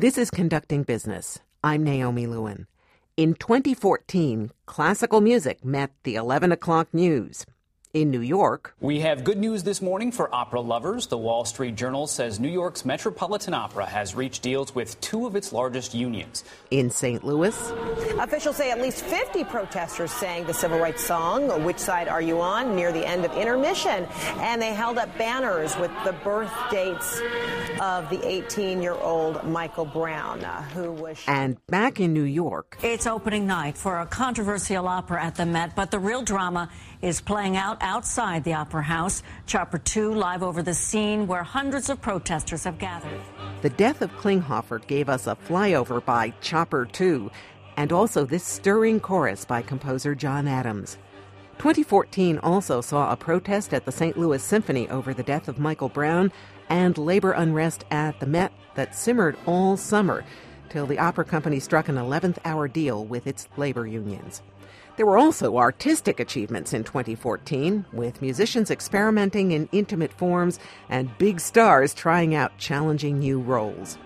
This is Conducting Business. I'm Naomi Lewin. In 2014, classical music met the 11 o'clock news in New York. We have good news this morning for opera lovers. The Wall Street Journal says New York's Metropolitan Opera has reached deals with two of its largest unions. In St. Louis, officials say at least 50 protesters sang the civil rights song, Which Side Are You On, near the end of intermission. And they held up banners with the birth dates of the 18 year old Michael Brown, uh, who was. And back in New York. It's opening night for a controversial opera at the Met, but the real drama is playing out outside the Opera House. Chopper 2 live over the scene where hundreds of protesters have gathered. The death of Klinghoffer gave us a flyover by Chopper 2 and also this stirring chorus by composer John Adams. 2014 also saw a protest at the St. Louis Symphony over the death of Michael Brown and labor unrest at the Met that simmered all summer till the opera company struck an 11th hour deal with its labor unions. There were also artistic achievements in 2014, with musicians experimenting in intimate forms and big stars trying out challenging new roles.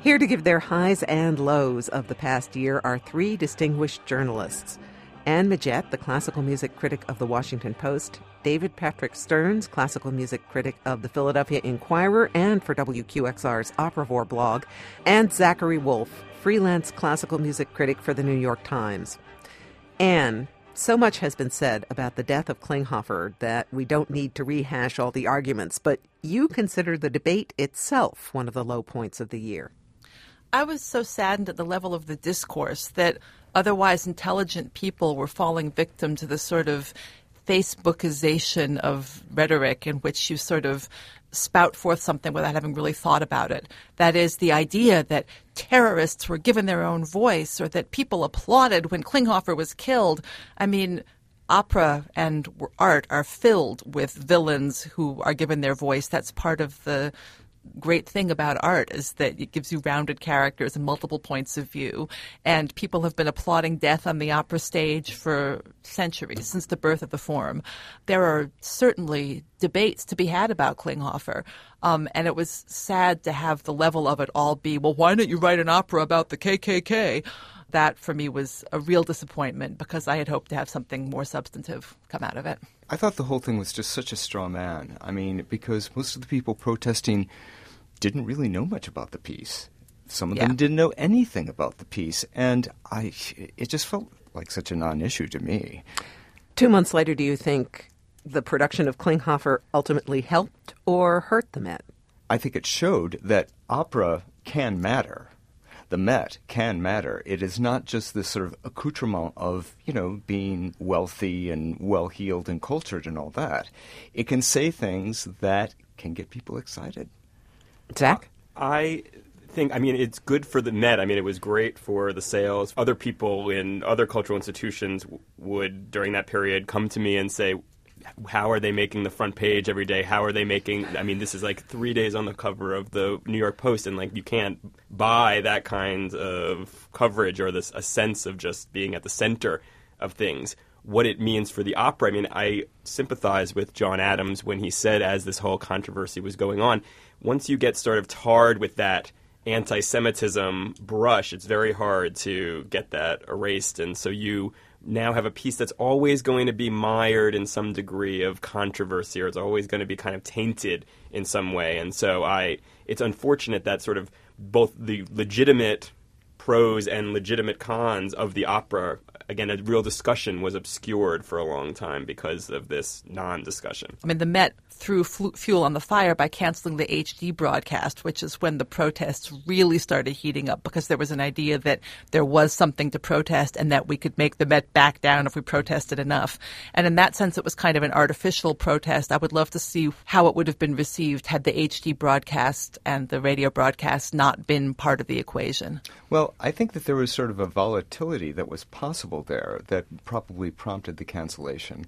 Here to give their highs and lows of the past year are three distinguished journalists. Anne Midgette, the classical music critic of the Washington Post, David Patrick Stearns, classical music critic of the Philadelphia Inquirer and for WQXR's Operavore blog, and Zachary Woolfe, freelance classical music critic for the New York Times. Anne, so much has been said about the death of Klinghoffer that we don't need to rehash all the arguments, but you consider the debate itself one of the low points of the year. I was so saddened at the level of the discourse that otherwise intelligent people were falling victim to the sort of Facebookization of rhetoric in which you sort of spout forth something without having really thought about it. That is, the idea that terrorists were given their own voice or that people applauded when Klinghoffer was killed. I mean, opera and art are filled with villains who are given their voice. That's part of the great thing about art is that it gives you rounded characters and multiple points of view. And people have been applauding death on the opera stage for centuries, since the birth of the form. There are certainly debates to be had about Klinghoffer. Um, and it was sad to have the level of it all be, well, why don't you write an opera about the KKK? That for me was a real disappointment because I had hoped to have something more substantive come out of it. I thought the whole thing was just such a straw man. I mean, because most of the people protesting didn't really know much about the piece. Some of yeah. them didn't know anything about the piece, and I it just felt like such a non-issue to me. Two months later, do you think the production of Klinghoffer ultimately helped or hurt the Met? I think it showed that opera can matter the Met can matter. It is not just this sort of accoutrement of, you know, being wealthy and well heeled and cultured and all that. It can say things that can get people excited. Zach? I think, I mean, it's good for the Met. I mean, it was great for the sales. Other people in other cultural institutions would, during that period, come to me and say, how are they making the front page every day? How are they making? I mean, this is like three days on the cover of the New York Post, and like you can't buy that kind of coverage or this a sense of just being at the center of things. What it means for the opera. I mean, I sympathize with John Adams when he said, as this whole controversy was going on, once you get sort of tarred with that anti-Semitism brush, it's very hard to get that erased, and so you now have a piece that's always going to be mired in some degree of controversy or it's always going to be kind of tainted in some way. And so I it's unfortunate that sort of both the legitimate pros and legitimate cons of the opera again a real discussion was obscured for a long time because of this non-discussion. I mean the Met threw fuel on the fire by canceling the HD broadcast, which is when the protests really started heating up because there was an idea that there was something to protest and that we could make the Met back down if we protested enough. And in that sense, it was kind of an artificial protest. I would love to see how it would have been received had the HD broadcast and the radio broadcast not been part of the equation. Well, I think that there was sort of a volatility that was possible there that probably prompted the cancellation.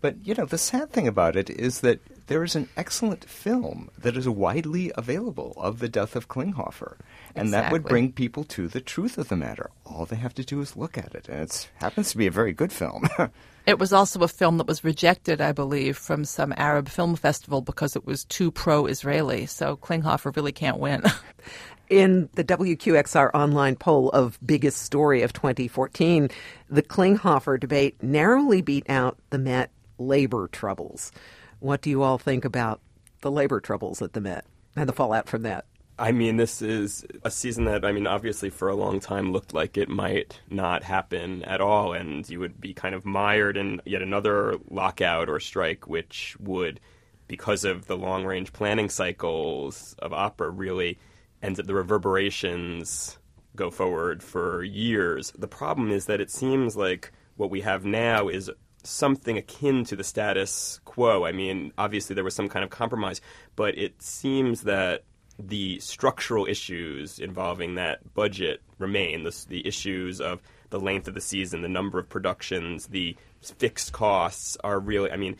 But, you know, the sad thing about it is that there is an excellent film that is widely available of the death of Klinghoffer. And that would bring people to the truth of the matter. All they have to do is look at it. And it happens to be a very good film. It was also a film that was rejected, I believe, from some Arab film festival because it was too pro-Israeli. So Klinghoffer really can't win. In the WQXR online poll of biggest story of 2014, the Klinghoffer debate narrowly beat out the Met labor troubles. What do you all think about the labor troubles at the Met and the fallout from that? I mean, this is a season that, I mean, obviously for a long time looked like it might not happen at all, and you would be kind of mired in yet another lockout or strike, which would, because of the long range planning cycles of opera, really ends up the reverberations go forward for years. The problem is that it seems like what we have now is something akin to the status quo. I mean, obviously there was some kind of compromise, but it seems that the structural issues involving that budget remain. The, the issues of the length of the season, the number of productions, the fixed costs are really, I mean,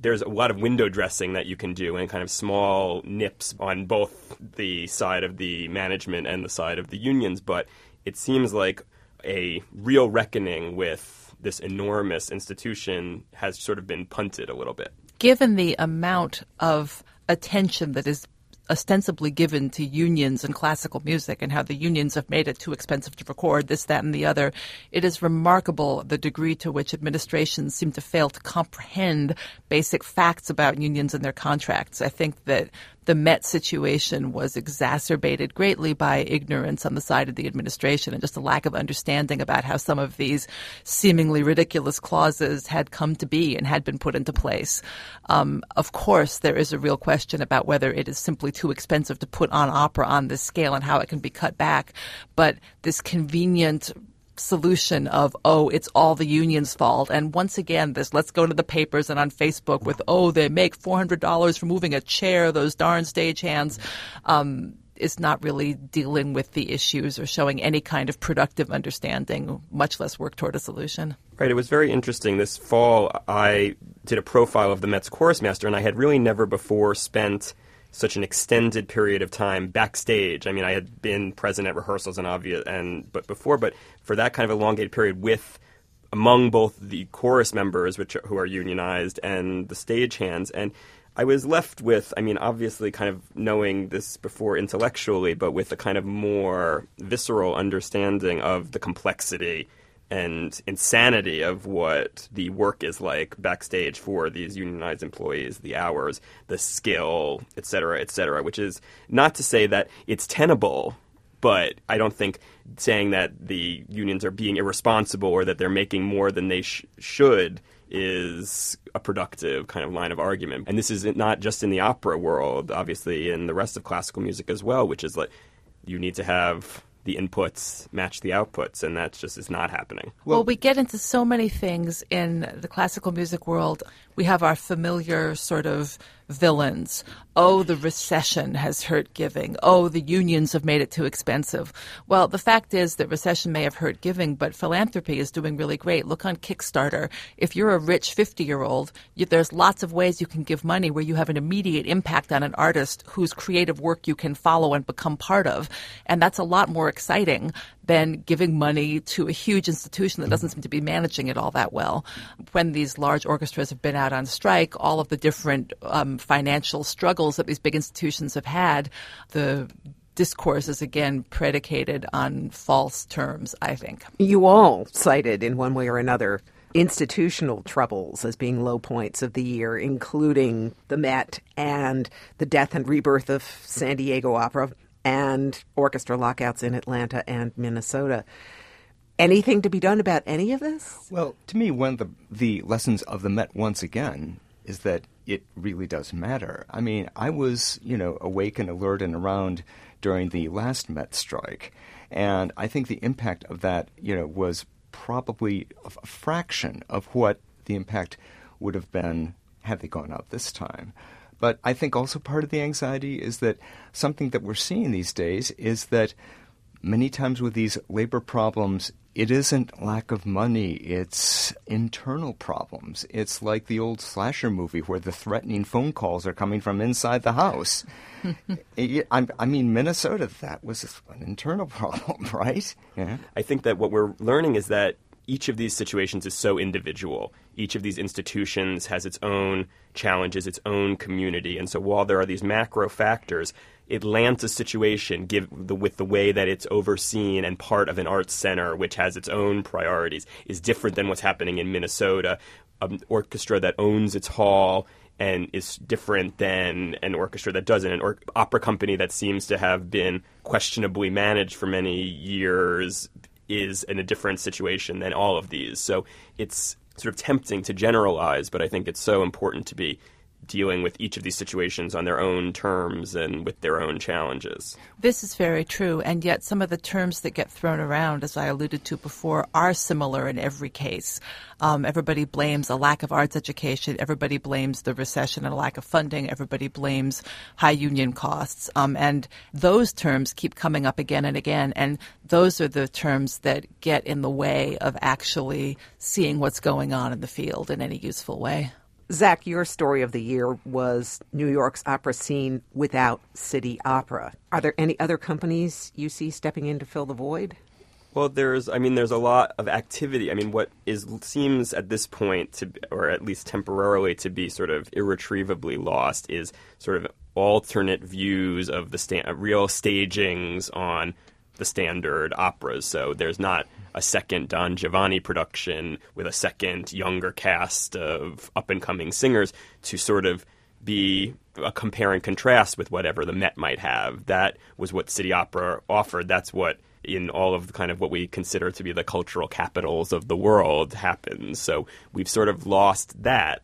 there's a lot of window dressing that you can do and kind of small nips on both the side of the management and the side of the unions, but it seems like a real reckoning with this enormous institution has sort of been punted a little bit. Given the amount of attention that is ostensibly given to unions and classical music and how the unions have made it too expensive to record this, that, and the other, it is remarkable the degree to which administrations seem to fail to comprehend basic facts about unions and their contracts. I think that the Met situation was exacerbated greatly by ignorance on the side of the administration and just a lack of understanding about how some of these seemingly ridiculous clauses had come to be and had been put into place. Um, of course, there is a real question about whether it is simply too expensive to put on opera on this scale and how it can be cut back. But this convenient solution of oh it's all the union's fault and once again this let's go to the papers and on facebook with oh they make $400 for moving a chair those darn stagehands um, is not really dealing with the issues or showing any kind of productive understanding much less work toward a solution Right. It was very interesting. This fall, I did a profile of the Mets chorus master, and I had really never before spent such an extended period of time backstage. I mean, I had been present at rehearsals and obvious, and but before, but for that kind of elongated period with among both the chorus members, which who are unionized, and the stagehands, and I was left with, I mean, obviously, kind of knowing this before intellectually, but with a kind of more visceral understanding of the complexity and insanity of what the work is like backstage for these unionized employees, the hours, the skill, et cetera, et cetera, which is not to say that it's tenable, but I don't think saying that the unions are being irresponsible or that they're making more than they sh- should is a productive kind of line of argument. And this is not just in the opera world, obviously in the rest of classical music as well, which is like you need to have the inputs match the outputs, and that just is not happening. Well, we get into so many things in the classical music world. We have our familiar sort of villains. Oh, the recession has hurt giving. Oh, the unions have made it too expensive. Well, the fact is that recession may have hurt giving, but philanthropy is doing really great. Look on Kickstarter. If you're a rich 50 year old, there's lots of ways you can give money where you have an immediate impact on an artist whose creative work you can follow and become part of. And that's a lot more exciting than giving money to a huge institution that doesn't seem to be managing it all that well. When these large orchestras have been out on strike, all of the different um, financial struggles that these big institutions have had, the discourse is again predicated on false terms, I think. You all cited in one way or another institutional troubles as being low points of the year, including the Met and the death and rebirth of San Diego Opera and orchestra lockouts in Atlanta and Minnesota. Anything to be done about any of this? Well, to me, one of the, the lessons of the Met, once again, is that it really does matter. I mean, I was, you know, awake and alert and around during the last Met strike, and I think the impact of that, you know, was probably a fraction of what the impact would have been had they gone out this time. But I think also part of the anxiety is that something that we're seeing these days is that many times with these labor problems, it isn't lack of money, it's internal problems. It's like the old slasher movie where the threatening phone calls are coming from inside the house. I, I, mean, Minnesota, that was an internal problem, right? Yeah. I think that what we're learning is that each of these situations is so individual. Each of these institutions has its own challenges, its own community. And so while there are these macro factors, Atlanta's situation, give the, with the way that it's overseen and part of an arts center, which has its own priorities, is different than what's happening in Minnesota. An orchestra that owns its hall and is different than an orchestra that doesn't. An or- opera company that seems to have been questionably managed for many years is in a different situation than all of these. So it's sort of tempting to generalize, but I think it's so important to be dealing with each of these situations on their own terms and with their own challenges. This is very true, and yet some of the terms that get thrown around, as I alluded to before, are similar in every case. Um, everybody blames a lack of arts education. Everybody blames the recession and a lack of funding. Everybody blames high union costs. Um, and those terms keep coming up again and again. And those are the terms that get in the way of actually seeing what's going on in the field in any useful way. Zach, your story of the year was New York's opera scene without City Opera. Are there any other companies you see stepping in to fill the void? Well, there's, I mean, there's a lot of activity. I mean, what is seems at this point to, or at least temporarily, to be sort of irretrievably lost is sort of alternate views of the sta- real stagings on the standard operas. So there's not a second Don Giovanni production with a second younger cast of up and coming singers to sort of be a compare and contrast with whatever the Met might have. That was what City Opera offered. That's what in all of the kind of what we consider to be the cultural capitals of the world happens. So we've sort of lost that,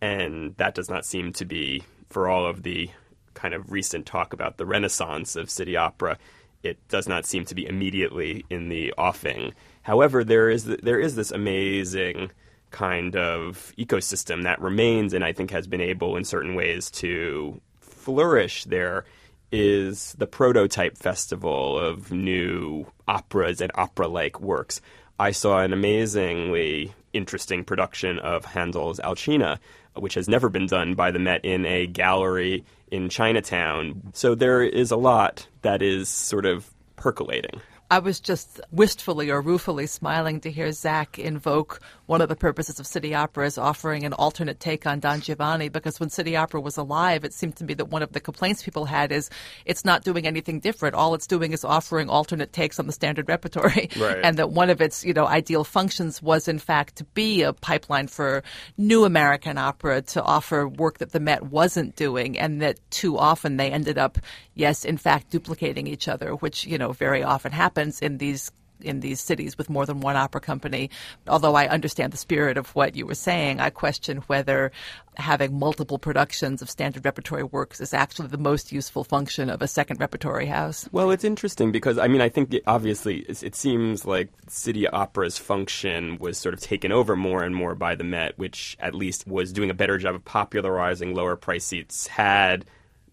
and that does not seem to be for all of the kind of recent talk about the renaissance of city opera it does not seem to be immediately in the offing. However, there is there is this amazing kind of ecosystem that remains, and I think has been able in certain ways to flourish. There is the prototype festival of new operas and opera-like works. I saw an amazingly interesting production of Handel's Alcina, which has never been done by the Met in a gallery in Chinatown. So there is a lot that is sort of percolating. I was just wistfully or ruefully smiling to hear Zach invoke one of the purposes of City Opera is offering an alternate take on Don Giovanni because when City Opera was alive, it seemed to me that one of the complaints people had is it's not doing anything different. All it's doing is offering alternate takes on the standard repertory. Right. And that one of its, you know, ideal functions was in fact to be a pipeline for new American opera to offer work that the Met wasn't doing and that too often they ended up, yes, in fact, duplicating each other, which, you know, very often happens in these in these cities with more than one opera company. Although I understand the spirit of what you were saying, I question whether having multiple productions of standard repertory works is actually the most useful function of a second repertory house. Well, it's interesting because I mean, I think obviously it seems like City Opera's function was sort of taken over more and more by the Met, which at least was doing a better job of popularizing lower price seats. Had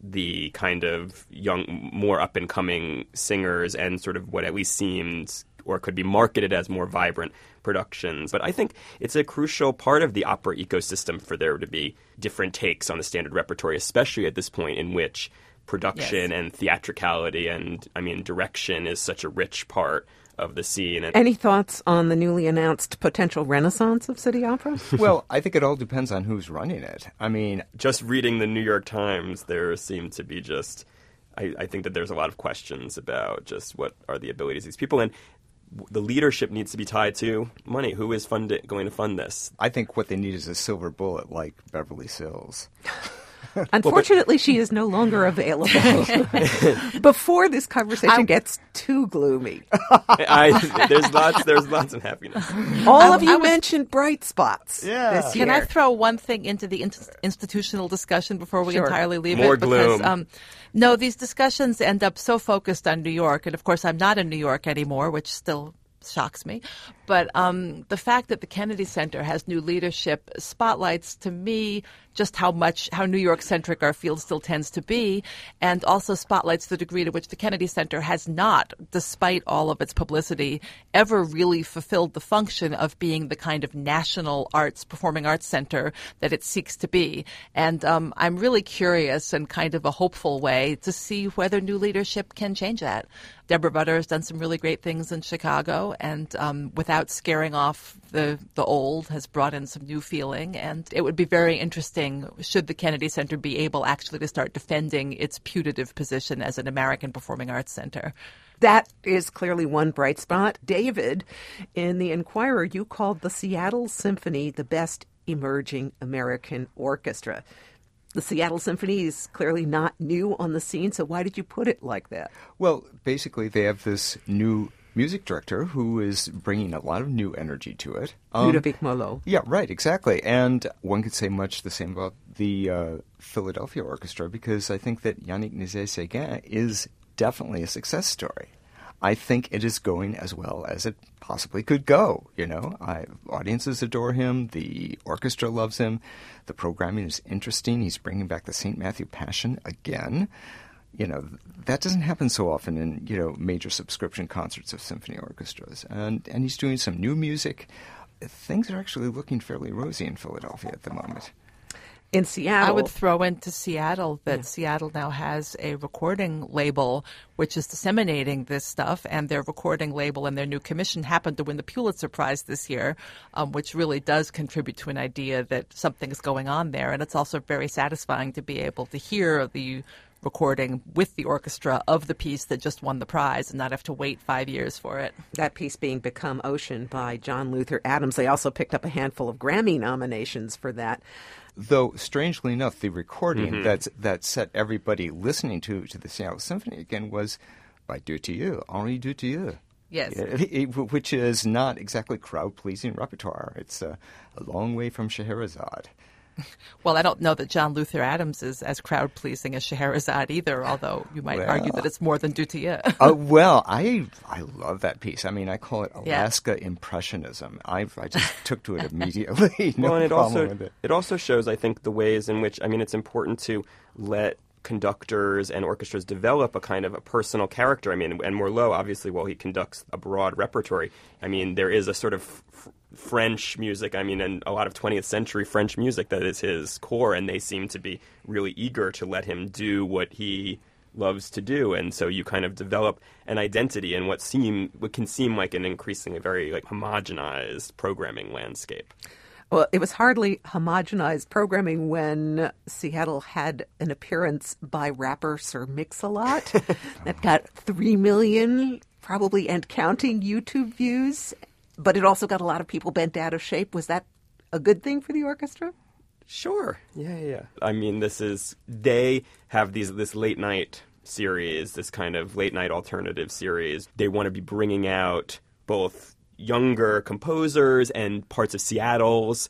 the kind of young, more up and coming singers and sort of what at least seemed or could be marketed as more vibrant productions. But I think it's a crucial part of the opera ecosystem for there to be different takes on the standard repertory, especially at this point in which production yes. and theatricality and, I mean, direction is such a rich part of the scene. Any thoughts on the newly announced potential renaissance of City Opera? well, I think it all depends on who's running it. I mean, just reading the New York Times, there seemed to be just. I, I, think that there's a lot of questions about just what are the abilities of these people. And the leadership needs to be tied to money. Who is fund going to fund this? I think what they need is a silver bullet like Beverly Sills. Unfortunately, well, but, she is no longer available. Before this conversation I, gets too gloomy, I, there's lots. There's lots of happiness. All I, of you was, mentioned bright spots. Yeah. Can I throw one thing into the in- institutional discussion before we sure. entirely leave More it? Because, gloom. Um, no, these discussions end up so focused on New York, and of course, I'm not in New York anymore, which still shocks me. But um, the fact that the Kennedy Center has new leadership spotlights to me just how much how New York centric our field still tends to be, and also spotlights the degree to which the Kennedy Center has not, despite all of its publicity, ever really fulfilled the function of being the kind of national arts performing arts center that it seeks to be. And um, I'm really curious in kind of a hopeful way to see whether new leadership can change that. Deborah Rutter has done some really great things in Chicago, and um, without scaring off the the old, has brought in some new feeling. And it would be very interesting should the Kennedy Center be able actually to start defending its putative position as an American performing arts center. That is clearly one bright spot. David, in the Inquirer, you called the Seattle Symphony the best emerging American orchestra. The Seattle Symphony is clearly not new on the scene, so why did you put it like that? Well, basically, they have this new music director who is bringing a lot of new energy to it. Um, Ludovic Morlot. Yeah, right, exactly. And one could say much the same about the uh, Philadelphia Orchestra because I think that Yannick Nézet-Séguin is definitely a success story. I think it is going as well as it possibly could go. You know, I, audiences adore him. The orchestra loves him. The programming is interesting. He's bringing back the St. Matthew Passion again. You know, that doesn't happen so often in you know major subscription concerts of symphony orchestras. And and he's doing some new music. Things are actually looking fairly rosy in Philadelphia at the moment in Seattle. I would throw into Seattle that yeah. Seattle now has a recording label which is disseminating this stuff, and their recording label and their new commission happened to win the Pulitzer Prize this year, um, which really does contribute to an idea that something is going on there. And it's also very satisfying to be able to hear the recording with the orchestra of the piece that just won the prize and not have to wait five years for it. That piece being Become Ocean by John Luther Adams. They also picked up a handful of Grammy nominations for that. Though strangely enough, the recording mm-hmm. that that set everybody listening to to the Seattle Symphony again was by Dutilleux, Henri Dutilleux. Yes. Which is not exactly crowd pleasing repertoire. It's a long way from Scheherazade. Well, I don't know that John Luther Adams is as crowd pleasing as Scheherazade either, although you might well, argue that it's more than Dutilleux. uh, well, I I love that piece. I mean, I call it Alaska yeah. Impressionism. I I just took to it immediately. no well, and it also it. it also shows, I think, the ways in which I mean, it's important to let conductors and orchestras develop a kind of a personal character. I mean, and Morlot, obviously, while he conducts a broad repertory, I mean, there is a sort of French music, I mean, and a lot of 20th century French music that is his core, and they seem to be really eager to let him do what he loves to do, and so you kind of develop an identity in what seem what can seem like an increasingly very like homogenized programming landscape. Well, it was hardly homogenized programming when Seattle had an appearance by rapper Sir Mix-a-Lot. That got three million probably and counting YouTube views but it also got a lot of people bent out of shape. Was that a good thing for the orchestra? Sure. Yeah, yeah. I mean, this is they have these this late night series, this kind of late night alternative series. They want to be bringing out both younger composers and parts of Seattle's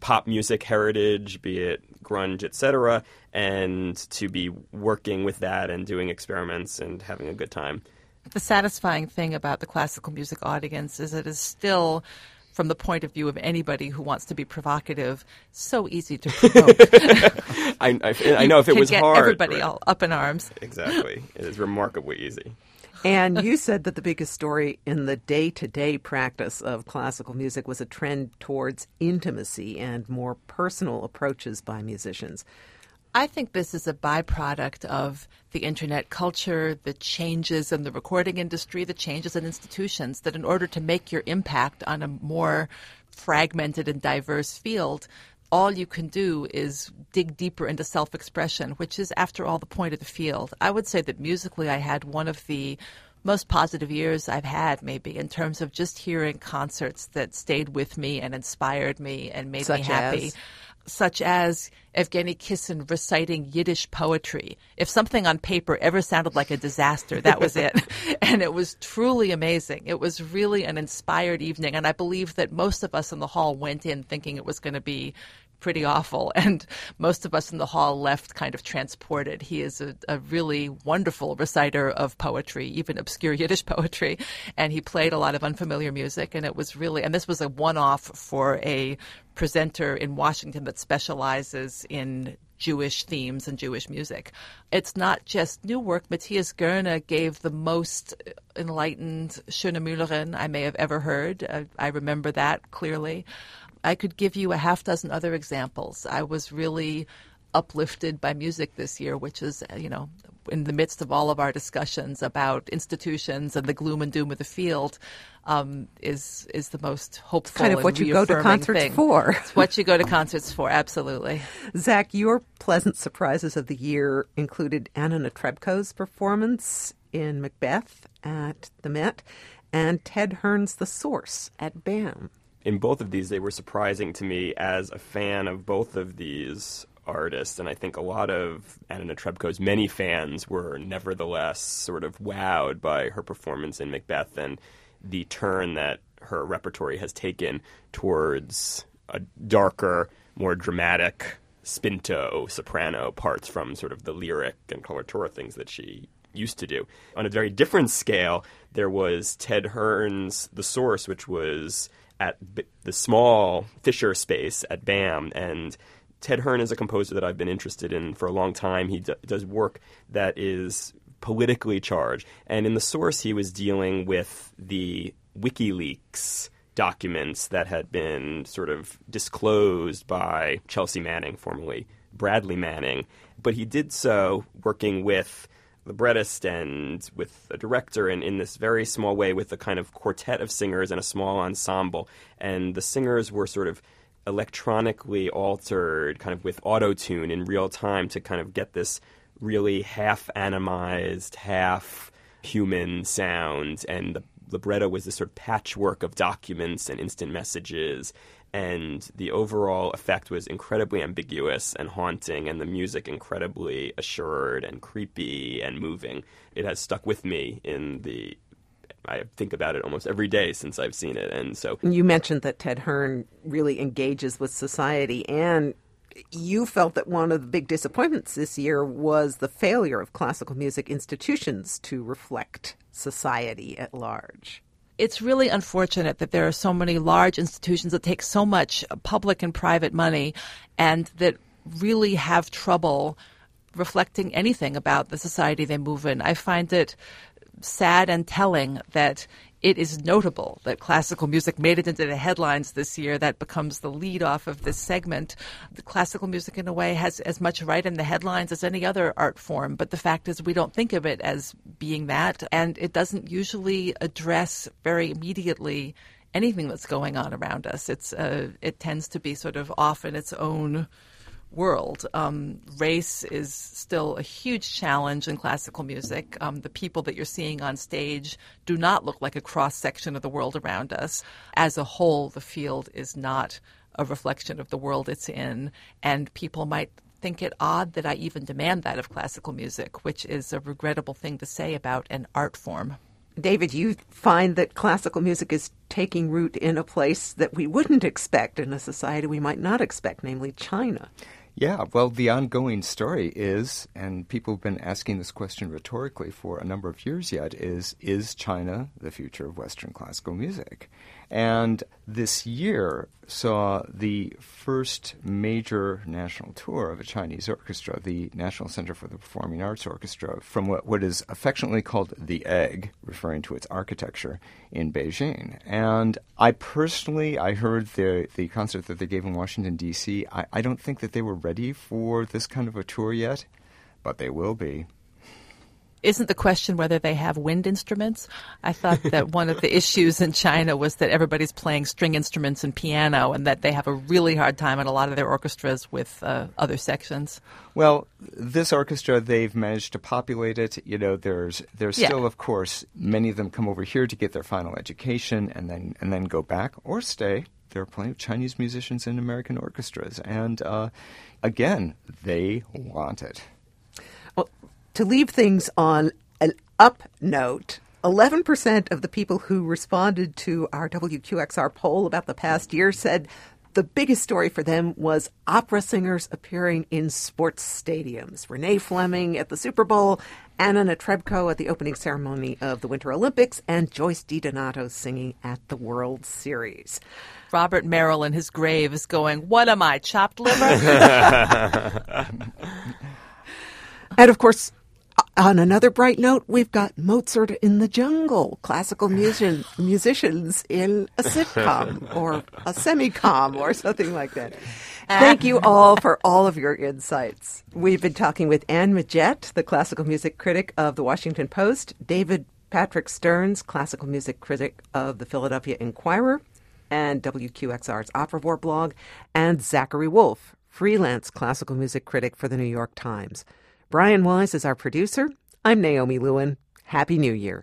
pop music heritage, be it grunge, etc., and to be working with that and doing experiments and having a good time the satisfying thing about the classical music audience is it is still from the point of view of anybody who wants to be provocative, so easy to provoke. I, I, I, know if it was get hard, everybody right. all up in arms. Exactly, it is remarkably easy. And you said that the biggest story in the day to day practice of classical music was a trend towards intimacy and more personal approaches by musicians. I think this is a byproduct of the internet culture, the changes in the recording industry, the changes in institutions, that in order to make your impact on a more fragmented and diverse field, all you can do is dig deeper into self expression, which is, after all, the point of the field. I would say that musically, I had one of the most positive years I've had, maybe, in terms of just hearing concerts that stayed with me and inspired me and made Such me happy. As? Such as Evgeny Kissin reciting Yiddish poetry. If something on paper ever sounded like a disaster, that was it. and it was truly amazing. It was really an inspired evening. And I believe that most of us in the hall went in thinking it was going to be pretty awful. And most of us in the hall left kind of transported. He is a, a really wonderful reciter of poetry, even obscure Yiddish poetry. And he played a lot of unfamiliar music. And it was really, and this was a one off for a presenter in Washington that specializes in Jewish themes and Jewish music. It's not just new work. Matthias Goerne gave the most enlightened Schöne Müllerin I may have ever heard. I, I remember that clearly. I could give you a half dozen other examples. I was really uplifted by music this year, which is, you know, in the midst of all of our discussions about institutions and the gloom and doom of the field, um, is is the most hopeful. Kind of what you go to concerts thing. for. It's what you go to concerts for, absolutely. Zach, your pleasant surprises of the year included Anna Netrebko's performance in Macbeth at the Met and Ted Hearne's The Source at BAM. In both of these, they were surprising to me as a fan of both of these artists. and I think a lot of Anna Netrebko's many fans were nevertheless sort of wowed by her performance in Macbeth and the turn that her repertory has taken towards a darker, more dramatic spinto soprano parts from sort of the lyric and coloratura things that she used to do. On a very different scale, there was Ted Hearne's The Source, which was at the small Fisher space at BAM, and Ted Hearne is a composer that I've been interested in for a long time. He d- does work that is politically charged. And in the source, he was dealing with the WikiLeaks documents that had been sort of disclosed by Chelsea Manning, formerly Bradley Manning. But he did so working with librettist and with a director and in this very small way with a kind of quartet of singers and a small ensemble. And the singers were sort of electronically altered, kind of with auto tune in real time to kind of get this really half animized, half human sound. And the libretto was this sort of patchwork of documents and instant messages. And the overall effect was incredibly ambiguous and haunting, and the music incredibly assured and creepy and moving. It has stuck with me in the I think about it almost every day since I've seen it. And so you mentioned that Ted Hearne really engages with society, and you felt that one of the big disappointments this year was the failure of classical music institutions to reflect society at large. It's really unfortunate that there are so many large institutions that take so much public and private money and that really have trouble reflecting anything about the society they move in. I find it sad and telling that it is notable that classical music made it into the headlines this year. That becomes the lead off of this segment. The classical music, in a way, has as much right in the headlines as any other art form. But the fact is, we don't think of it as being that, and it doesn't usually address very immediately anything that's going on around us. It's uh, it tends to be sort of off in its own world. Um, race is still a huge challenge in classical music. Um, the people that you're seeing on stage do not look like a cross section of the world around us. As a whole, the field is not a reflection of the world it's in, and people might think it odd that I even demand that of classical music, which is a regrettable thing to say about an art form. David, you find that classical music is taking root in a place that we wouldn't expect in a society we might not expect, namely China. Yeah, well, the ongoing story is, and people have been asking this question rhetorically for a number of years yet, is is China the future of Western classical music? And this year saw the first major national tour of a Chinese orchestra, the National Center for the Performing Arts Orchestra, from what, what is affectionately called the Egg, referring to its architecture in Beijing. And I personally, I heard the, the concert that they gave in Washington, D.C. I, I don't think that they were ready for this kind of a tour yet, but they will be isn't the question whether they have wind instruments? I thought that one of the issues in China was that everybody's playing string instruments and piano, and that they have a really hard time in a lot of their orchestras with uh, other sections. Well, this orchestra, they've managed to populate it. You know, there's there's yeah. still, of course, many of them come over here to get their final education and then and then go back or stay. There are plenty of Chinese musicians in American orchestras, and uh, again, they want it to leave things on an up note, 11% of the people who responded to our WQXR poll about the past year said the biggest story for them was opera singers appearing in sports stadiums. Renee Fleming at the Super Bowl, Anna Netrebko at the opening ceremony of the Winter Olympics, and Joyce DiDonato singing at the World Series. Robert Merrill in his grave is going, What am I, chopped liver? and of course, on another bright note, we've got Mozart in the Jungle, classical musician, musicians in a sitcom or a semi-com or something like that. Uh, Thank you all for all of your insights. We've been talking with Anne Midgette, the classical music critic of the Washington Post, David Patrick Stearns, classical music critic of the Philadelphia Inquirer, and WQXR's Operavore blog, and Zachary Woolfe, freelance classical music critic for the New York Times. Brian Wise is our producer. I'm Naomi Lewin. Happy New Year.